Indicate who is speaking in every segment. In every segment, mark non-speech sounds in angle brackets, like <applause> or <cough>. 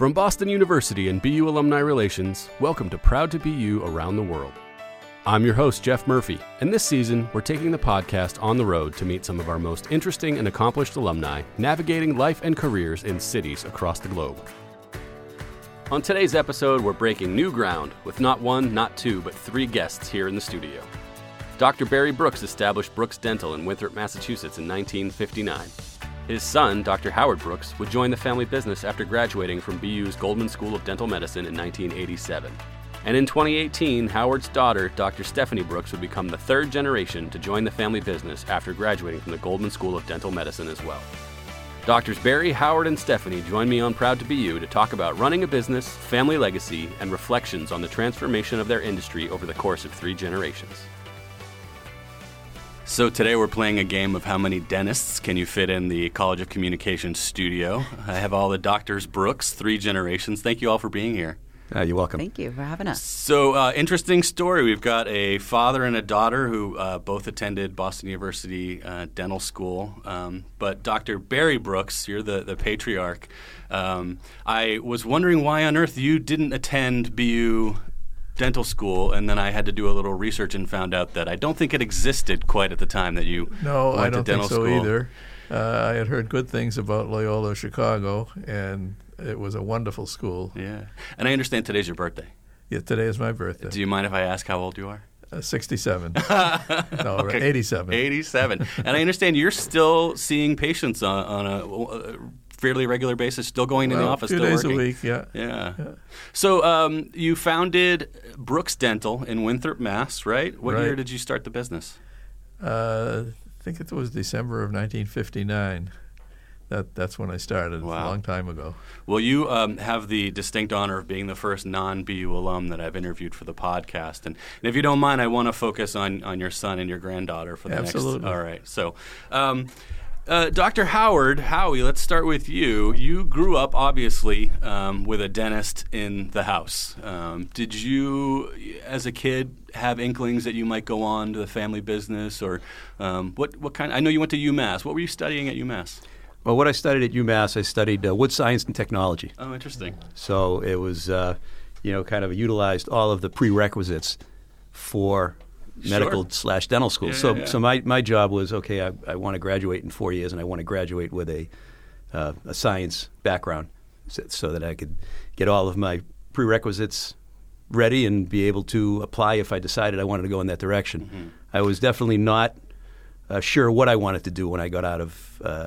Speaker 1: From Boston University and BU Alumni Relations, welcome to Proud to BU Around the World. I'm your host, Jeff Murphy, and this season we're taking the podcast on the road to meet some of our most interesting and accomplished alumni navigating life and careers in cities across the globe. On today's episode, we're breaking new ground with not one, not two, but three guests here in the studio. Dr. Barry Brooks established Brooks Dental in Winthrop, Massachusetts in 1959. His son, Dr. Howard Brooks, would join the family business after graduating from BU's Goldman School of Dental Medicine in 1987. And in 2018, Howard's daughter, Dr. Stephanie Brooks, would become the third generation to join the family business after graduating from the Goldman School of Dental Medicine as well. Doctors Barry, Howard, and Stephanie join me on Proud to BU to talk about running a business, family legacy, and reflections on the transformation of their industry over the course of three generations. So today we're playing a game of how many dentists can you fit in the College of Communications studio. I have all the doctors Brooks, three generations. Thank you all for being here.
Speaker 2: Uh, you're welcome.
Speaker 3: Thank you for having us.
Speaker 1: So, uh, interesting story. We've got a father and a daughter who uh, both attended Boston University uh, Dental School. Um, but Dr. Barry Brooks, you're the, the patriarch. Um, I was wondering why on earth you didn't attend BU dental school, and then I had to do a little research and found out that I don't think it existed quite at the time that you
Speaker 4: no,
Speaker 1: went
Speaker 4: I don't
Speaker 1: to dental
Speaker 4: think so
Speaker 1: school.
Speaker 4: either. Uh, I had heard good things about Loyola Chicago, and it was a wonderful school.
Speaker 1: Yeah, and I understand today's your birthday.
Speaker 4: Yeah, today is my birthday.
Speaker 1: Do you mind if I ask how old you are?
Speaker 4: Uh, 67. <laughs> no,
Speaker 1: Okay.
Speaker 4: 87.
Speaker 1: 87. and I understand you're still seeing patients on, on a, a fairly regular basis, still going in the
Speaker 4: Well,
Speaker 1: office,
Speaker 4: two
Speaker 1: still
Speaker 4: days
Speaker 1: working.
Speaker 4: a week, yeah.
Speaker 1: Yeah.
Speaker 4: Yeah.
Speaker 1: So um, you founded Brooks Dental in Winthrop, Mass, right? What
Speaker 4: Right.
Speaker 1: year did you start the business?
Speaker 4: Uh, I think it was December of 1959. That, that's when I started,
Speaker 1: Wow.
Speaker 4: a long time ago.
Speaker 1: Well, you um, have the distinct honor of being the first non-BU alum that I've interviewed for the podcast, and, and if you don't mind, I want to focus on, on your son and your granddaughter for the
Speaker 4: Absolutely.
Speaker 1: next. All right. So, um, uh, Dr. Howard Howie, let's start with you. You grew up obviously um, with a dentist in the house. Um, did you, as a kid, have inklings that you might go on to the family business, or um, what? What kind? I know you went to UMass. What were you studying at UMass?
Speaker 2: Well, what I studied at UMass, I studied uh, wood science and technology.
Speaker 1: Oh, interesting.
Speaker 2: So it was, uh, you know, kind of utilized all of the prerequisites for medical
Speaker 1: Sure.
Speaker 2: slash dental school.
Speaker 1: Yeah,
Speaker 2: so,
Speaker 1: yeah, yeah.
Speaker 2: so my, my job was okay. I, I want to graduate in four years, and I want to graduate with a uh, a science background, so, so that I could get all of my prerequisites ready and be able to apply if I decided I wanted to go in that direction.
Speaker 1: Mm-hmm.
Speaker 2: I was definitely not uh, sure what I wanted to do when I got out of uh,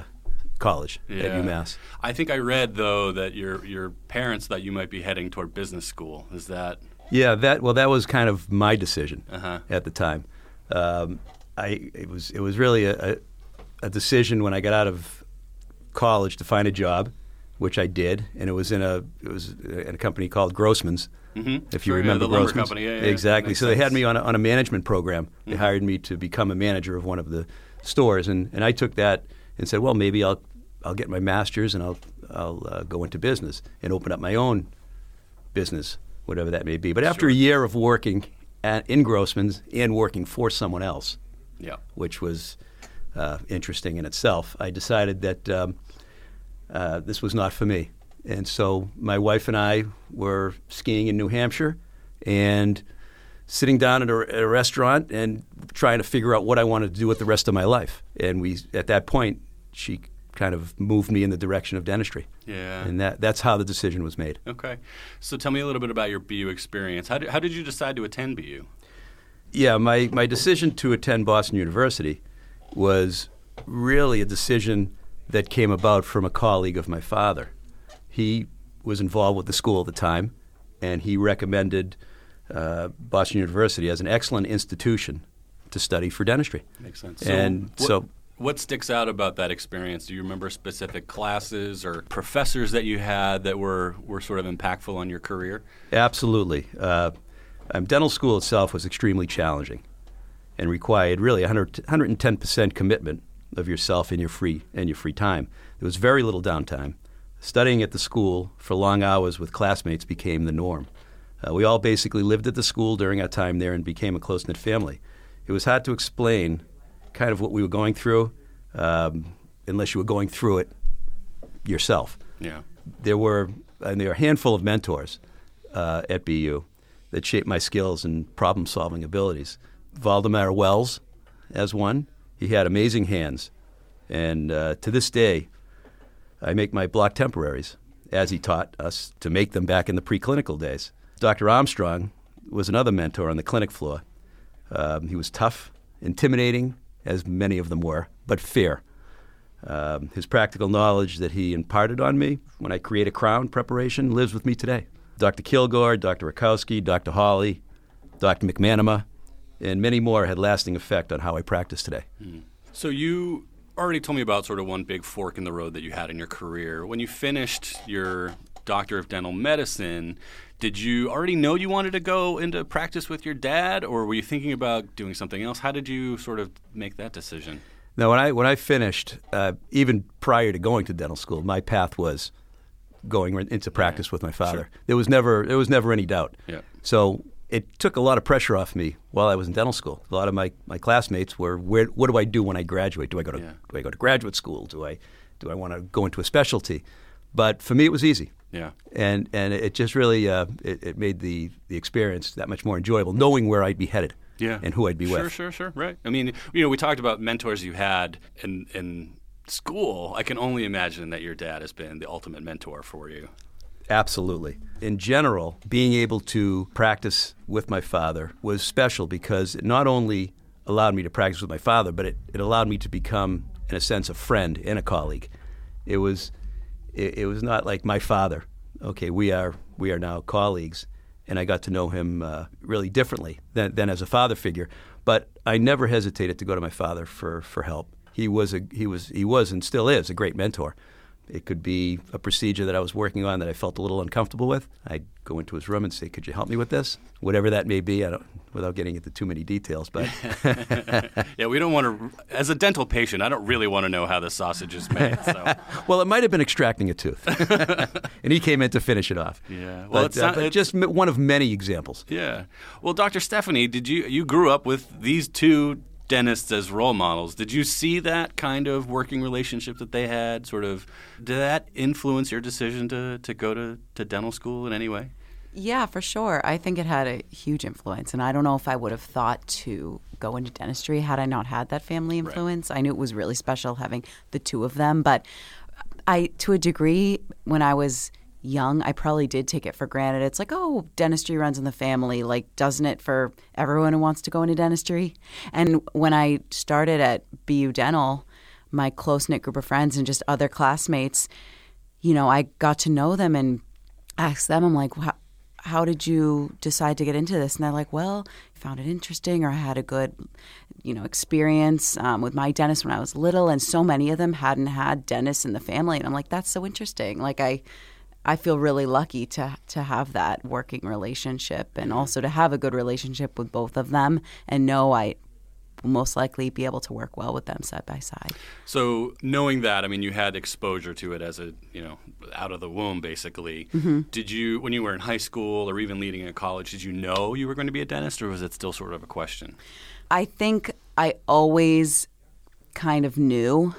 Speaker 2: college at UMass.
Speaker 1: I think I read though that your your parents thought you might be heading toward business school. Is that
Speaker 2: Yeah, that well, that was kind of my decision
Speaker 1: Uh-huh.
Speaker 2: at the time. Um, I it was it was really a, a, decision when I got out of college to find a job, which I did, and it was in a it was in a company called Grossman's.
Speaker 1: Mhm.
Speaker 2: If you
Speaker 1: Sure, yeah,
Speaker 2: remember
Speaker 1: the
Speaker 2: Grossman's,
Speaker 1: company, yeah, yeah,
Speaker 2: exactly. So they had me on a, on a management program. They hired me to become a manager of one of the stores, and, and I took that and said, well, maybe I'll I'll get my master's and I'll I'll uh, go into business and open up my own business, whatever that may be. But after
Speaker 1: Sure.
Speaker 2: a year of working at, in Grossman's and working for someone else,
Speaker 1: yeah?
Speaker 2: which was uh, interesting in itself, I decided that um, uh, this was not for me. And so my wife and I were skiing in New Hampshire and sitting down at a, at a restaurant and trying to figure out what I wanted to do with the rest of my life. And we, at that point, she kind of moved me in the direction of dentistry.
Speaker 1: Yeah.
Speaker 2: And that, that's how the decision was made.
Speaker 1: Okay. So tell me a little bit about your BU experience. How did, how did you decide to attend BU?
Speaker 2: Yeah, my, my decision to attend Boston University was really a decision that came about from a colleague of my father. He was involved with the school at the time, and he recommended uh, Boston University as an excellent institution to study for dentistry.
Speaker 1: Makes sense.
Speaker 2: And
Speaker 1: what,
Speaker 2: so-
Speaker 1: what sticks out about that experience? Do you remember specific classes or professors that you had that were, were sort of impactful on your career?
Speaker 2: Absolutely. Uh, um, dental school itself was extremely challenging and required really 100, 110% commitment of yourself in your free and your free time. There was very little downtime. Studying at the school for long hours with classmates became the norm. Uh, we all basically lived at the school during our time there and became a close knit family. It was hard to explain kind of what we were going through um, unless you were going through it yourself
Speaker 1: Yeah.
Speaker 2: there were and there are a handful of mentors uh, at BU that shaped my skills and problem solving abilities. Valdemar Wells, as one, he had amazing hands. And uh, to this day, I make my block temporaries, as he taught us to make them back in the preclinical days. Dr. Armstrong was another mentor on the clinic floor. Um, he was tough, intimidating, as many of them were, but fair. Um, his practical knowledge that he imparted on me when I create a crown preparation lives with me today. Dr. Kilgore, Dr. Rakowski, Dr. Hawley, Dr. McManama, and many more had lasting effect on how I practice today. Mm.
Speaker 1: So you already told me about sort of one big fork in the road that you had in your career. When you finished your Doctor of Dental Medicine, did you already know you wanted to go into practice with your dad, or were you thinking about doing something else? How did you sort of make that decision?
Speaker 2: No, when I when I finished, uh, even prior to going to dental school, my path was going into practice yeah. with my father. Sure. There was never there was never any doubt.
Speaker 1: Yeah.
Speaker 2: So it took a lot of pressure off me while I was in dental school. A lot of my, my classmates were, where, what do I do when I graduate? Do I go to yeah. do I go to graduate school? Do I do I want to go into a specialty? But for me, it was easy.
Speaker 1: Yeah.
Speaker 2: And and it just really uh, it, it, made the the experience that much more enjoyable, knowing where I'd be headed.
Speaker 1: Yeah.
Speaker 2: And who I'd be
Speaker 1: sure,
Speaker 2: with.
Speaker 1: Sure, sure, sure. Right. I mean, you know, we talked about mentors you had in in school. I can only imagine that your dad has been the ultimate mentor for you.
Speaker 2: Absolutely. In general, being able to practice with my father was special because it not only allowed me to practice with my father, but it, it allowed me to become, in a sense, a friend and a colleague. It was, it, it was not like my father. Okay, we are we are now colleagues, and I got to know him uh, really differently than, than as a father figure. But I never hesitated to go to my father for, for help. He was a he was he was and still is a great mentor. It could be a procedure that I was working on that I felt a little uncomfortable with. I'd go into his room and say, "Could you help me with this?" Whatever that may be, I don't, without getting into too many details. But <laughs>
Speaker 1: yeah, we don't want to. As a dental patient, I don't really want to know how the sausage is made. So. <laughs>
Speaker 2: well, it might have been extracting a tooth, <laughs> and he came in to finish it off.
Speaker 1: Yeah,
Speaker 2: well, but, it's, uh, not, but it's just one of many examples.
Speaker 1: Yeah. Well, Dr. Stephanie, did you you grew up with these two dentists as role models. Did you see that kind of working relationship that they had? Sort of, did that influence your decision to, to go to, to dental school in any way?
Speaker 3: Yeah, for sure. I think it had a huge influence. And I don't know if I would have thought to go into dentistry had I not had that family influence. Right. I knew it was really special having the two of them. But I, to a degree, when I was young, I probably did take it for granted. It's like, oh, dentistry runs in the family. Like, doesn't it for everyone who wants to go into dentistry? And when I started at BU Dental, my close knit group of friends and just other classmates, you know, I got to know them and asked them, I'm like, how, how did you decide to get into this? And they're like, well, I found it interesting or I had a good, you know, experience um, with my dentist when I was little. And so many of them hadn't had dentists in the family. And I'm like, that's so interesting. Like, I, I feel really lucky to to have that working relationship and also to have a good relationship with both of them and know I will most likely be able to work well with them side by side.
Speaker 1: So knowing that, I mean, you had exposure to it as a you know out of the womb, basically. Mm-hmm. Did you, when you were in high school or even leading in college, did you know you were going to be a dentist, or was it still sort of a question?
Speaker 3: I think I always kind of knew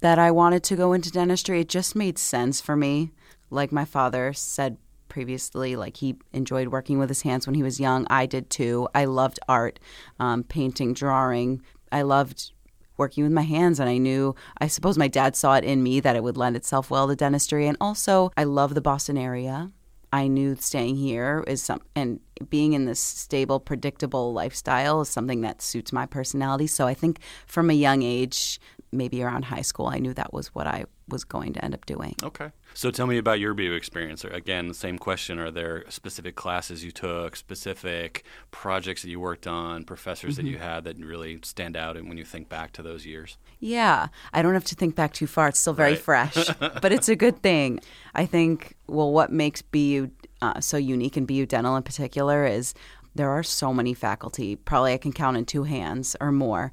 Speaker 3: that I wanted to go into dentistry. It just made sense for me like my father said previously, like he enjoyed working with his hands when he was young. I did too. I loved art, um, painting, drawing. I loved working with my hands and I knew I suppose my dad saw it in me that it would lend itself well to dentistry and also I love the Boston area. I knew staying here is some and being in this stable predictable lifestyle is something that suits my personality so I think from a young age maybe around high school I knew that was what I was going to end up doing.
Speaker 1: Okay. So tell me about your BU experience. Again, the same question. Are there specific classes you took, specific projects that you worked on, professors mm-hmm. that you had that really stand out and when you think back to those years?
Speaker 3: Yeah. I don't have to think back too far. It's still very right. fresh, <laughs> but it's a good thing. I think, well, what makes BU uh, so unique and BU Dental in particular is there are so many faculty, probably I can count in two hands or more,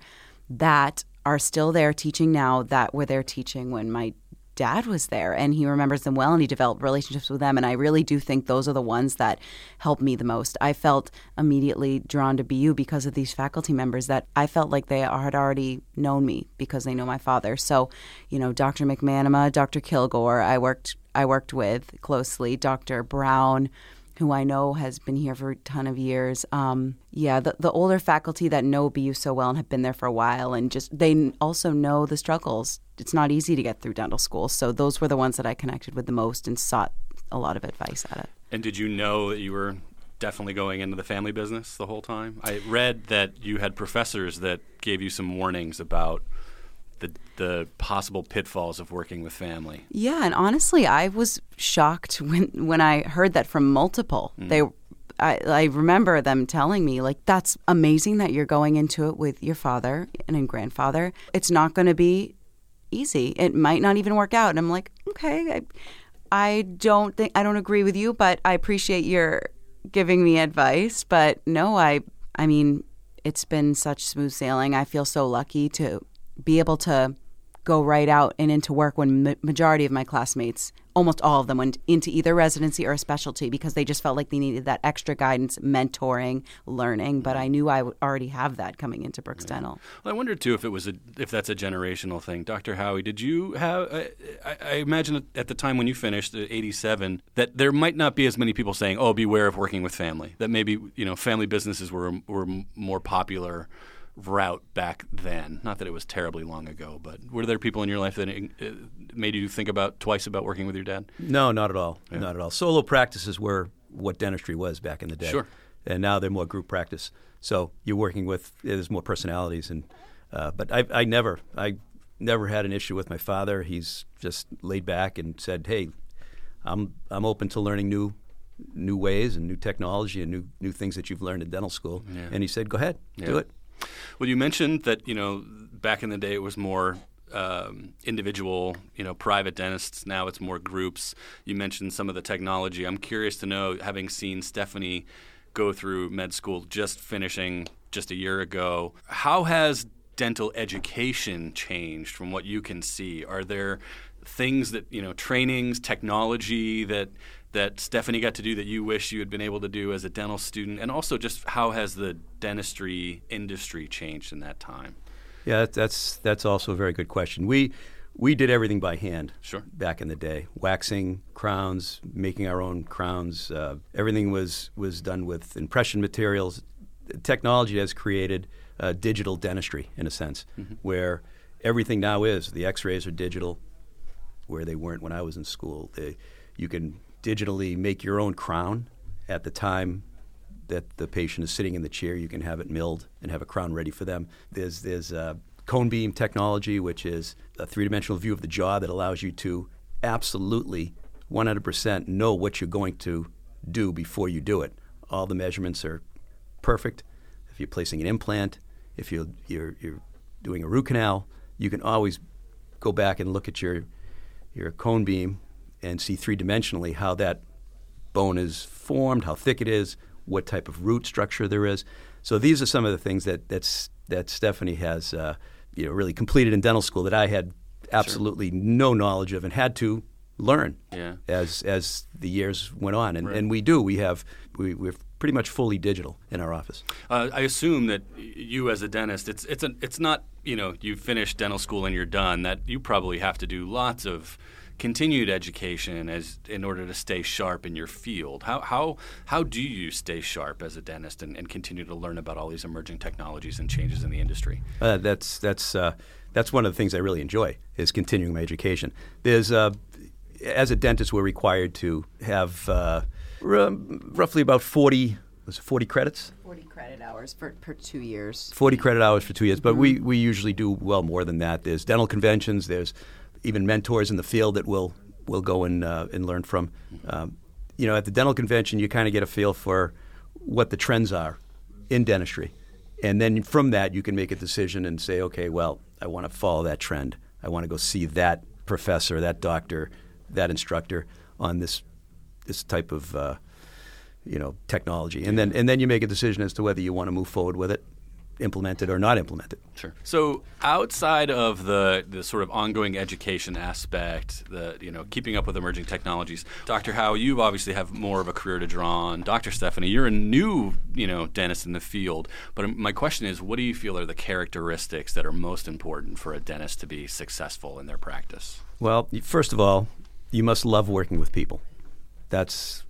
Speaker 3: that are still there teaching now that were there teaching when my dad was there and he remembers them well and he developed relationships with them. And I really do think those are the ones that helped me the most. I felt immediately drawn to BU because of these faculty members that I felt like they had already known me because they know my father. So, you know, Dr. McManama, Dr. Kilgore, I worked I worked with closely, Dr. Brown, who I know has been here for a ton of years. Um, yeah, the, the older faculty that know BU so well and have been there for a while, and just they also know the struggles. It's not easy to get through dental school. So those were the ones that I connected with the most and sought a lot of advice at it.
Speaker 1: And did you know that you were definitely going into the family business the whole time? I read that you had professors that gave you some warnings about the the possible pitfalls of working with family.
Speaker 3: Yeah, and honestly, I was shocked when when I heard that from multiple. Mm. They I, I, remember them telling me like that's amazing that you're going into it with your father and grandfather. It's not going to be easy. It might not even work out. And I'm like, okay, I, I don't think I don't agree with you, but I appreciate your giving me advice. But no, I I mean, it's been such smooth sailing. I feel so lucky to be able to go right out and into work when ma- majority of my classmates almost all of them went into either residency or a specialty because they just felt like they needed that extra guidance mentoring learning. But i knew I would already have that coming into brooks yeah. dental.
Speaker 1: Well, i wondered too if it was a if that's a generational thing. Dr howie did you have I, I imagine at the time when you finished at 87 that there might not be as many people saying oh beware of working with family. That maybe you know family businesses were were more popular route back then. Not that it was terribly long ago, but were there people in your life that uh, made you think about twice about working with your dad?
Speaker 2: No, not at all. Yeah. Not at all. Solo practices were what dentistry was back in the day.
Speaker 1: Sure.
Speaker 2: And now they're more group practice. So you're working with there's more personalities and uh, but I, I never I never had an issue with my father. He's just laid back and said, "Hey, I'm I'm open to learning new new ways and new technology and new new things that you've learned in dental school." Yeah. And he said, "Go ahead, yeah. do it."
Speaker 1: Well, you mentioned that you know back in the day it was more um, individual, you know, private dentists. Now it's more groups. You mentioned some of the technology. I'm curious to know, having seen Stephanie go through med school, just finishing just a year ago, how has dental education changed from what you can see? Are there things that you know, trainings, technology that that Stephanie got to do that you wish you had been able to do as a dental student? And also, just how has the dentistry industry changed in that time?
Speaker 2: Yeah, that's that's also a very good question. We we did everything by hand.
Speaker 1: Sure.
Speaker 2: Back in the day, waxing crowns, making our own crowns. Uh, everything was was done with impression materials. Technology has created uh, digital dentistry in a sense, mm-hmm. where everything now is. The X-rays are digital, where they weren't when I was in school. They, you can digitally make your own crown at the time that the patient is sitting in the chair. You can have it milled and have a crown ready for them. There's there's uh, cone beam technology, which is a three dimensional view of the jaw that allows you to absolutely 100% know what you're going to do before you do it. All the measurements are perfect. If you're placing an implant, if you're, you're, you're doing a root canal, you can always go back and look at your, your cone beam and see three dimensionally how that bone is formed, how thick it is, what type of root structure there is. So these are some of the things that that's, that Stephanie has uh, you know really completed in dental school that I had absolutely sure. no knowledge of and had to learn
Speaker 1: yeah.
Speaker 2: as as the years went on. And, right. and we do. We have we, we're pretty much fully digital in our office.
Speaker 1: Uh, I assume that you as a dentist, it's it's a, it's not you know you finish dental school and you're done. That you probably have to do lots of continued education as in order to stay sharp in your field. How how how do you stay sharp as a dentist and, and continue to learn about all these emerging technologies and changes in the industry?
Speaker 2: Uh, that's that's uh, that's one of the things I really enjoy is continuing my education. There's uh, as a dentist, we're required to have uh, r- roughly about forty was it 40 credits?
Speaker 3: 40 credit hours for, per two years.
Speaker 2: 40 credit hours for two years, but mm-hmm. we, we usually do well more than that. There's dental conventions, there's even mentors in the field that we'll we'll go and uh, and learn from. Um, you know, at the dental convention, you kind of get a feel for what the trends are in dentistry, and then from that, you can make a decision and say, okay, well, I want to follow that trend. I want to go see that professor, that doctor, that instructor on this this type of uh, you know technology, and then and then you make a decision as to whether you want to move forward with it implemented or not implemented.
Speaker 1: Sure. So outside of the the sort of ongoing education aspect, the you know keeping up with emerging technologies, Dr. Howe, you obviously have more of a career to draw on. Dr. Stephanie, you're a new you know dentist in the field, but my question is, what do you feel are the characteristics that are most important for a dentist to be successful in their practice?
Speaker 2: Well, first of all, you must love working with people. That's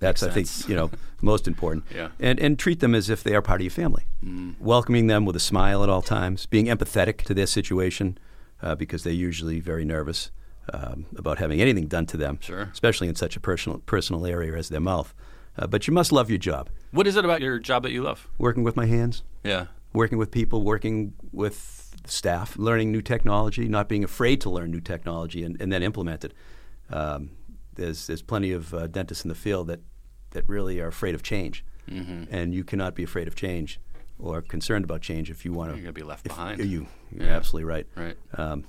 Speaker 2: that's
Speaker 1: Makes
Speaker 2: I think you know <laughs> most important.
Speaker 1: Yeah.
Speaker 2: And and treat them as if they are part of your family.
Speaker 1: Mm.
Speaker 2: Welcoming them with a smile at all times, being empathetic to their situation uh, because they're usually very nervous um, about having anything done to them,
Speaker 1: Sure.
Speaker 2: especially in such a personal personal area as their mouth. Uh, but you must love your job.
Speaker 1: What is it about your job that you love?
Speaker 2: Working with my hands,
Speaker 1: Yeah.
Speaker 2: working with people, working with staff, learning new technology, not being afraid to learn new technology and, and then implement it. Um, there's there's plenty of uh, dentists in the field that, that really are afraid of change,
Speaker 1: Mm-hmm.
Speaker 2: and you cannot be afraid of change or concerned about change if you want to.
Speaker 1: You're gonna be left behind.
Speaker 2: You, you're
Speaker 1: Yeah.
Speaker 2: absolutely right.
Speaker 1: Right.
Speaker 2: Um,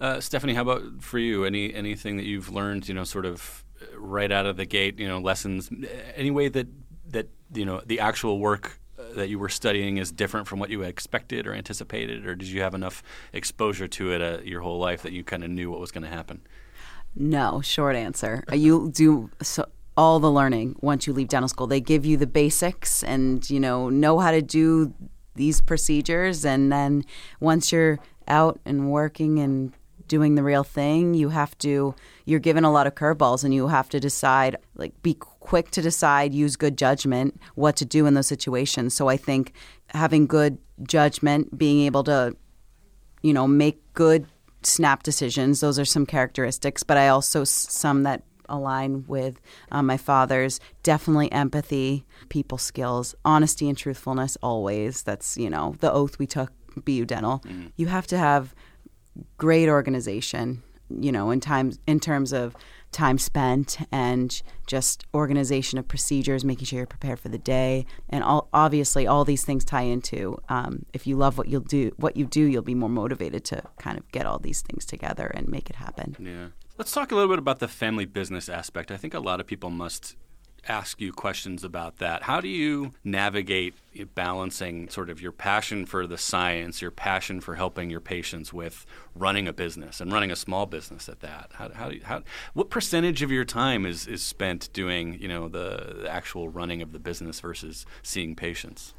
Speaker 1: Uh, Stephanie, how about for you? Any anything that you've learned, you know, sort of uh, right out of the gate, you know, lessons, uh, any way that that you know the actual work uh, that you were studying is different from what you expected or anticipated, or did you have enough exposure to it uh, your whole life that you kind of knew what was going to happen?
Speaker 3: No, short answer. You do so, all the learning once you leave dental school. They give you the basics and, you know, know how to do these procedures. And then once you're out and working and doing the real thing, you have to, you're given a lot of curveballs and you have to decide, like, be quick to decide, use good judgment, what to do in those situations. So I think having good judgment, being able to you know, make good snap decisions. Those are some characteristics, but I also some that align with um, my father's definitely empathy, people skills, honesty and truthfulness always. That's, you know, the oath we took BU Dental. You have to have great organization, you know, in times in terms of time spent and just organization of procedures, making sure you're prepared for the day, and all, obviously all these things tie into um, if you love what you'll do, what you do, you'll be more motivated to kind of get all these things together and make it happen.
Speaker 1: Yeah. Let's talk a little bit about the family business aspect. I think a lot of people must ask you questions about that. How do you navigate balancing sort of your passion for the science, your passion for helping your patients with running a business and running a small business at that? How, how, you, how what percentage of your time is, is spent doing, you know, the, the actual running of the business versus seeing patients?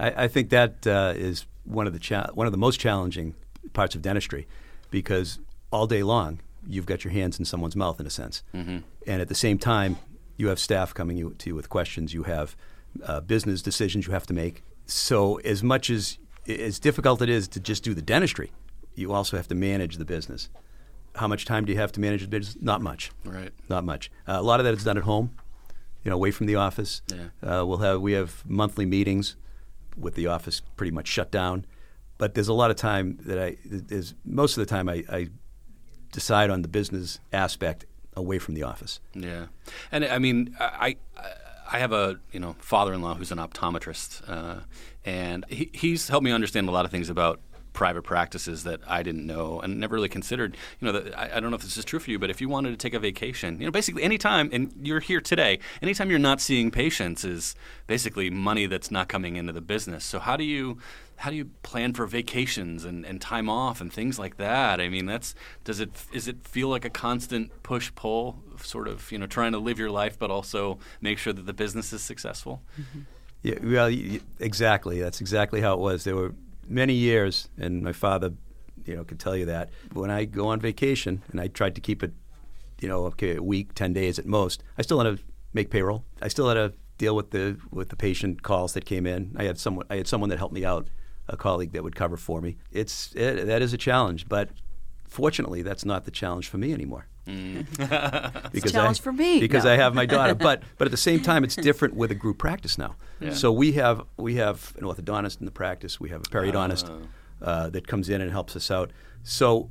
Speaker 2: I, I think that uh, is one of the cha- one of the most challenging parts of dentistry, because all day long you've got your hands in someone's mouth in a sense,
Speaker 1: Mm-hmm.
Speaker 2: and at the same time you have staff coming you, to you with questions. You have uh, business decisions you have to make. So as much as as difficult it is to just do the dentistry, you also have to manage the business. How much time do you have to manage the business? Not much.
Speaker 1: Right.
Speaker 2: Not much. Uh, a lot of that is done at home, you know, away from the office.
Speaker 1: Yeah.
Speaker 2: Uh, we'll have we have monthly meetings with the office pretty much shut down. But there's a lot of time that I is most of the time I, I decide on the business aspect away from the office.
Speaker 1: Yeah, and I mean, I I have a you know father-in-law who's an optometrist, uh, and he, he's helped me understand a lot of things about private practices that I didn't know and never really considered. You know, that, I, I don't know if this is true for you, but if you wanted to take a vacation, you know, basically anytime, and you're here today, anytime you're not seeing patients is basically money that's not coming into the business. So how do you how do you plan for vacations and, and time off and things like that? I mean, that's does it is it feel like a constant push pull, sort of you know trying to live your life but also make sure that the business is successful? Mm-hmm.
Speaker 2: Yeah, well, exactly. That's exactly how it was. There were many years, and my father, you know, could tell you that when I go on vacation, and I tried to keep it, you know, okay, a week, ten days at most. I still had to make payroll. I still had to deal with the with the patient calls that came in. I had someone. I had someone that helped me out, a colleague that would cover for me. It's it, that is a challenge, but fortunately, that's not the challenge for me anymore. Because
Speaker 3: challenge
Speaker 2: I,
Speaker 3: for me.
Speaker 2: because
Speaker 3: No.
Speaker 2: I have my daughter. But <laughs> but at the same time, it's different with a group practice now. So we have we have an orthodontist in the practice. We have a periodontist uh, that comes in and helps us out. So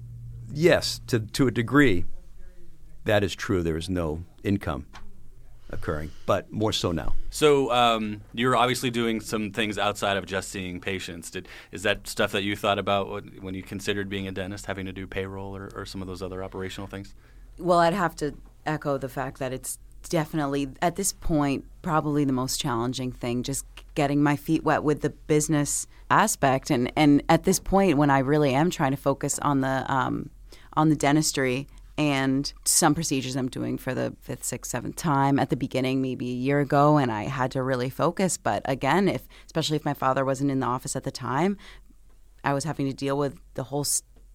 Speaker 2: yes, to to a degree, that is true. There is no income occurring, but more so now.
Speaker 1: So um, you're obviously doing some things outside of just seeing patients. Did is that stuff that you thought about when, when you considered being a dentist, having to do payroll or, or some of those other operational things?
Speaker 3: Well, I'd have to echo the fact that it's definitely at this point probably the most challenging thing just getting my feet wet with the business aspect and and at this point when I really am trying to focus on the um, on the dentistry and some procedures I'm doing for the fifth, sixth, seventh time at the beginning, maybe a year ago, and I had to really focus. But again, if especially if my father wasn't in the office at the time, I was having to deal with the whole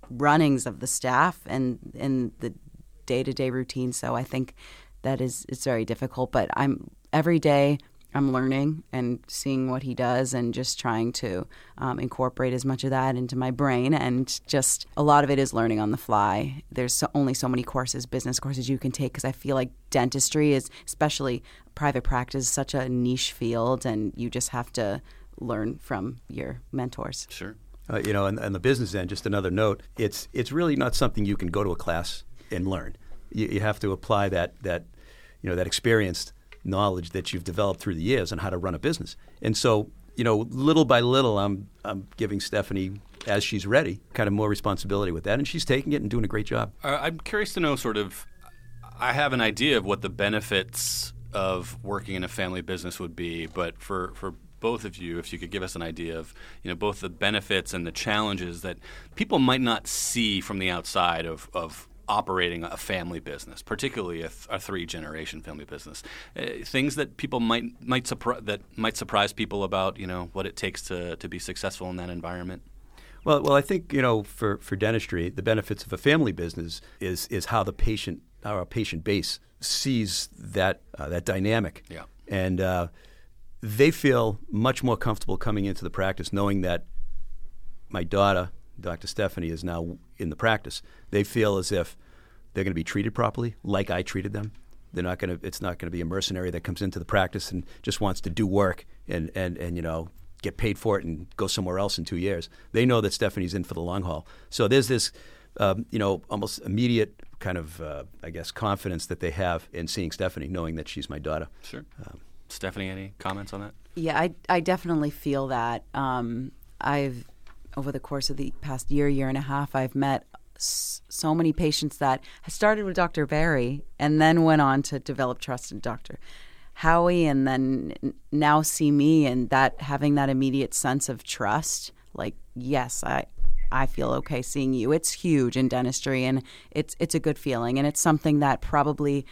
Speaker 3: runnings of the staff and and the day to day routine. So I think that is it's very difficult. But I'm every day I'm learning and seeing what he does and just trying to um, incorporate as much of that into my brain. And just a lot of it is learning on the fly. There's so, only so many courses, business courses you can take because I feel like dentistry is, especially private practice, such a niche field, and you just have to learn from your mentors.
Speaker 1: Sure.
Speaker 2: Uh, you know, and, and the business end, just another note, it's it's really not something you can go to a class and learn. You, you have to apply that that you know that experienced knowledge that you've developed through the years on how to run a business. And so, you know, little by little, I'm I'm giving Stephanie as she's ready, kind of more responsibility with that, and she's taking it and doing a great job.
Speaker 1: Uh, I'm curious to know, sort of. I have an idea of what the benefits of working in a family business would be, but for for both of you, if you could give us an idea of you know both the benefits and the challenges that people might not see from the outside of, of operating a family business, particularly a, th- a three generation family business. Uh, things that people might might surpri- that might surprise people about you know what it takes to to be successful in that environment.
Speaker 2: Well, well, I think you know for, for dentistry, the benefits of a family business is is how the patient, our patient base sees that uh, that dynamic.
Speaker 1: Yeah.
Speaker 2: And uh, they feel much more comfortable coming into the practice knowing that my daughter, Dr. Stephanie, is now in the practice. They feel as if they're going to be treated properly, like I treated them. They're not going to. It's not going to be a mercenary that comes into the practice and just wants to do work and and and you know get paid for it and go somewhere else in two years. They know that Stephanie's in for the long haul. So there's this, um, you know, almost immediate kind of, uh, I guess, confidence that they have in seeing Stephanie, knowing that she's my daughter.
Speaker 1: Sure. Um, Stephanie, any comments on that?
Speaker 3: Yeah, I, I definitely feel that. Um, I've, over the course of the past year, year and a half, I've met so many patients that started with Dr. Barry and then went on to develop trust in Dr. Howie and then now see me and that having that immediate sense of trust like yes I I feel okay seeing you it's huge in dentistry and it's it's a good feeling and it's something that probably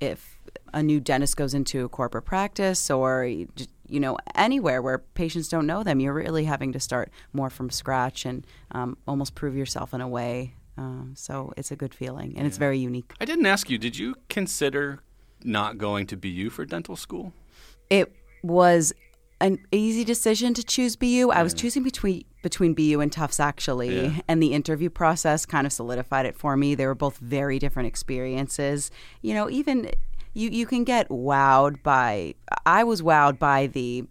Speaker 3: if a new dentist goes into a corporate practice or you know anywhere where patients don't know them you're really having to start more from scratch and um, almost prove yourself in a way um, so it's a good feeling and yeah. it's very unique
Speaker 1: i didn't ask you did you consider not going to BU for dental school?
Speaker 3: It was an easy decision to choose BU. I was choosing between between BU and Tufts actually, yeah. and the interview process kind of solidified it for me. They were both very different experiences. You know, even you you can get wowed by. I was wowed by the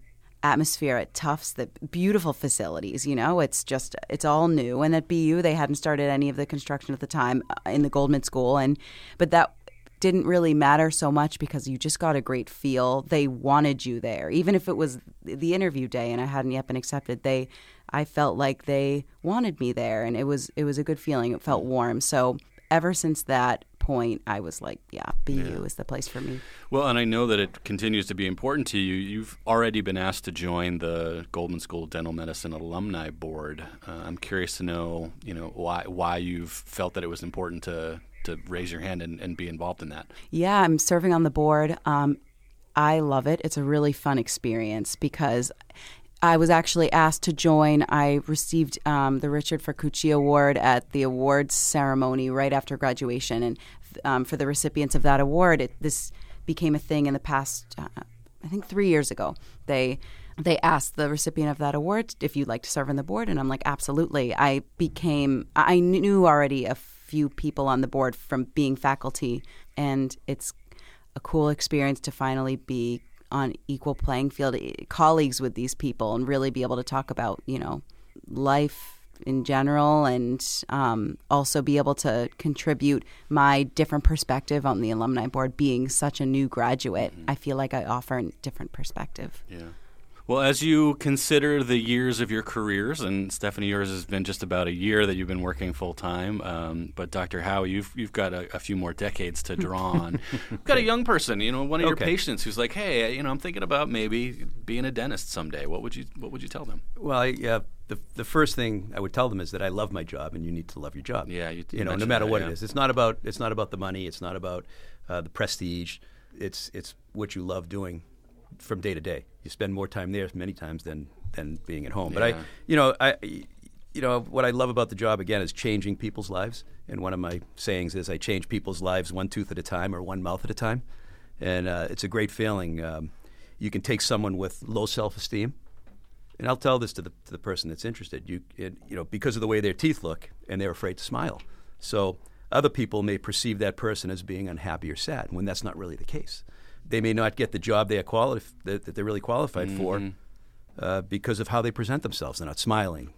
Speaker 3: atmosphere at Tufts, the beautiful facilities. You know, it's just it's all new. And at BU, they hadn't started any of the construction at the time uh, in the Goldman School, and but that didn't really matter so much because you just got a great feel. They wanted you there, even if it was the interview day and I hadn't yet been accepted. They, I felt like they wanted me there, and it was it was a good feeling. It felt warm. So ever since that point, I was like, yeah, BU yeah. is the place for me.
Speaker 1: Well, and I know that it continues to be important to you. You've already been asked to join the Goldman School Dental Medicine Alumni Board. Uh, I'm curious to know, you know, why why you've felt that it was important to to raise your hand and, and be involved in that.
Speaker 3: Yeah, I'm serving on the board. Um, I love it. It's a really fun experience because I was actually asked to join. I received um, the Richard Farcucci Award at the awards ceremony right after graduation, and um, for the recipients of that award, it, this became a thing in the past. Uh, I think three years ago. They they asked the recipient of that award if you'd like to serve on the board, and I'm like, absolutely. I became. I knew already a few people on the board from being faculty, and it's a cool experience to finally be on equal playing field eh, colleagues with these people and really be able to talk about you know life in general and um, also be able to contribute my different perspective on the alumni board being such a new graduate. Mm-hmm. i feel like i offer a different perspective.
Speaker 1: Yeah well, as you consider the years of your careers, and Stephanie, yours has been just about a year that you've been working full time. Um, but Dr. Howie, you've you've got a, a few more decades to draw on. you've got a young person, you know, one of okay. your patients who's like, "Hey, you know, I'm thinking about maybe being a dentist someday." What would you What would you tell them?
Speaker 2: Well, I, uh, the the first thing I would tell them is that I love my job, and you need to love your job.
Speaker 1: Yeah, you,
Speaker 2: you know, no matter that, what yeah. it is. It's not about it's not about the money. It's not about uh, the prestige. It's it's what you love doing from day to day. You spend more time there many times than than being at home. But I, you know, I you know, what I love about the job again is changing people's lives. And one of my sayings is, I change people's lives one tooth at a time or one mouth at a time. And uh, it's a great feeling. Um, you can take someone with low self-esteem, and I'll tell this to the, to the person that's interested. You, it, you know, because of the way their teeth look, and they're afraid to smile. So other people may perceive that person as being unhappy or sad when that's not really the case. They may not get the job they are quali- that, that they're really qualified for uh, because of how they present themselves. They're not smiling.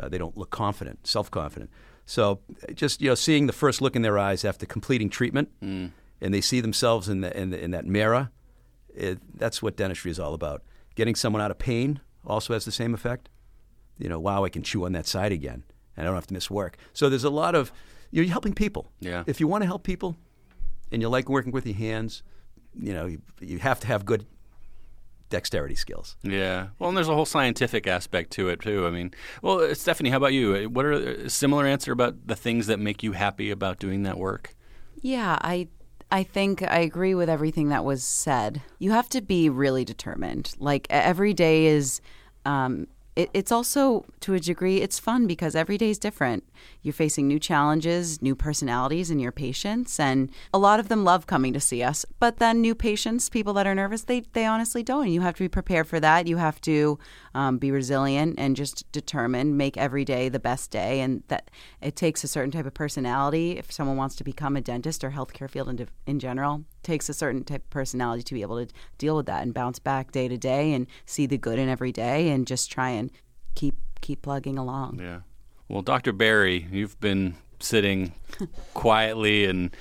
Speaker 2: Uh, they don't look confident, self-confident. So uh, just you know, seeing the first look in their eyes after completing treatment, and they see themselves in, the, in, the, in that mirror, it, that's what dentistry is all about. Getting someone out of pain also has the same effect. You know, wow, I can chew on that side again, and I don't have to miss work. So there's a lot of you're helping people.
Speaker 1: Yeah.
Speaker 2: If you want to help people, and you like working with your hands, you know, you, you have to have good dexterity skills.
Speaker 1: Yeah. Well, and there's a whole scientific aspect to it too. I mean, well, uh, Stephanie, how about you? What are a similar answer about the things that make you happy about doing that work?
Speaker 3: Yeah, I I think I agree with everything that was said. You have to be really determined. Like every day is um it, it's also to a degree it's fun because every day is different. You're facing new challenges new personalities in your patients and a lot of them love coming to see us. But then new patients people that are nervous they, they honestly don't. And you have to be prepared for that. You have to um, be resilient and just determined make every day the best day. And that it takes a certain type of personality if someone wants to become a dentist or healthcare field in, in general takes a certain type of personality to be able to deal with that and bounce back day to day and see the good in every day and just try and keep keep plugging along.
Speaker 1: Yeah. Well, Dr. Barry, you've been sitting <laughs> quietly and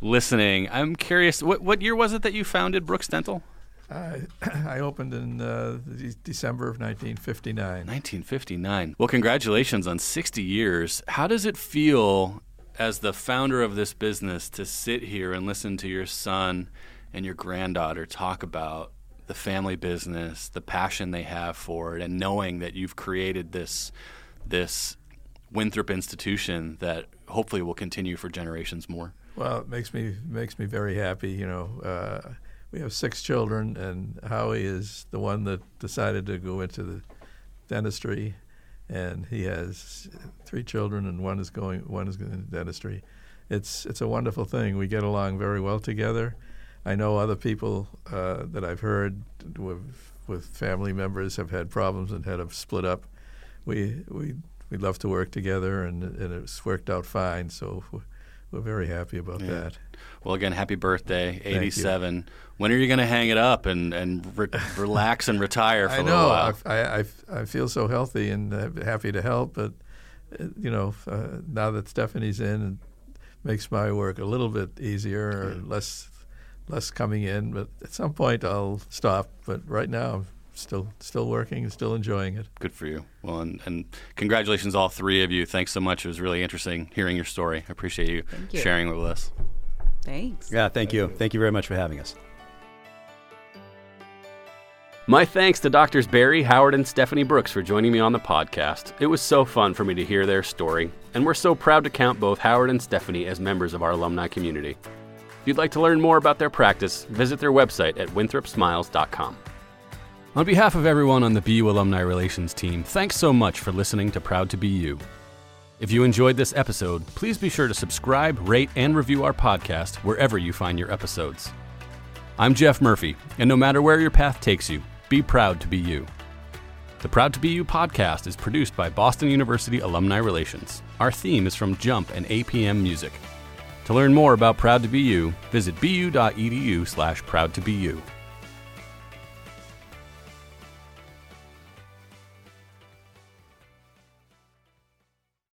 Speaker 1: listening. I'm curious, what what year was it that you founded Brooks Dental?
Speaker 4: I, <coughs> I opened in uh, December of 1959.
Speaker 1: 1959. Well, congratulations on 60 years. How does it feel as the founder of this business to sit here and listen to your son and your granddaughter talk about the family business, the passion they have for it, and knowing that you've created this this Winthrop institution that hopefully will continue for generations more?
Speaker 4: Well, it makes me makes me very happy. You know, uh, we have six children, and Howie is the one that decided to go into the dentistry, and he has three children, and one is going one is going into dentistry. It's it's a wonderful thing. We get along very well together. I know other people uh, that I've heard with with family members have had problems and had to split up. We we we love to work together, and and it's worked out fine. So. We're, very happy about
Speaker 1: Yeah.
Speaker 4: that.
Speaker 1: Well, again, happy birthday, 87. When are you going to hang it up and, and re- <laughs> relax and retire for
Speaker 4: I
Speaker 1: a little
Speaker 4: know.
Speaker 1: while?
Speaker 4: I, I, I, feel so healthy and uh, happy to help, but uh, you know, uh, now that Stephanie's in, it makes my work a little bit easier or less less coming in. But at some point, I'll stop. But right now, I'm still still working and still enjoying it.
Speaker 1: Good for you. Well, and, and congratulations, all three of you. Thanks so much. It was really interesting hearing your story. I appreciate you,
Speaker 3: you.
Speaker 1: sharing it with us.
Speaker 3: Thanks.
Speaker 2: Yeah, thank you. Thank you very much for having us.
Speaker 1: My thanks to Doctors Barry, Howard, and Stephanie Brooks for joining me on the podcast. It was so fun for me to hear their story, and we're so proud to count both Howard and Stephanie as members of our alumni community. If you'd like to learn more about their practice, visit their website at winthropsmiles.com. On behalf of everyone on the BU Alumni Relations team, thanks so much for listening to Proud to BU. If you enjoyed this episode, please be sure to subscribe, rate, and review our podcast wherever you find your episodes. I'm Jeff Murphy, and no matter where your path takes you, be proud to be you. The Proud to BU podcast is produced by Boston University Alumni Relations. Our theme is from Jump and APM Music. To learn more about Proud to BU, visit bu.edu slash proud to be you.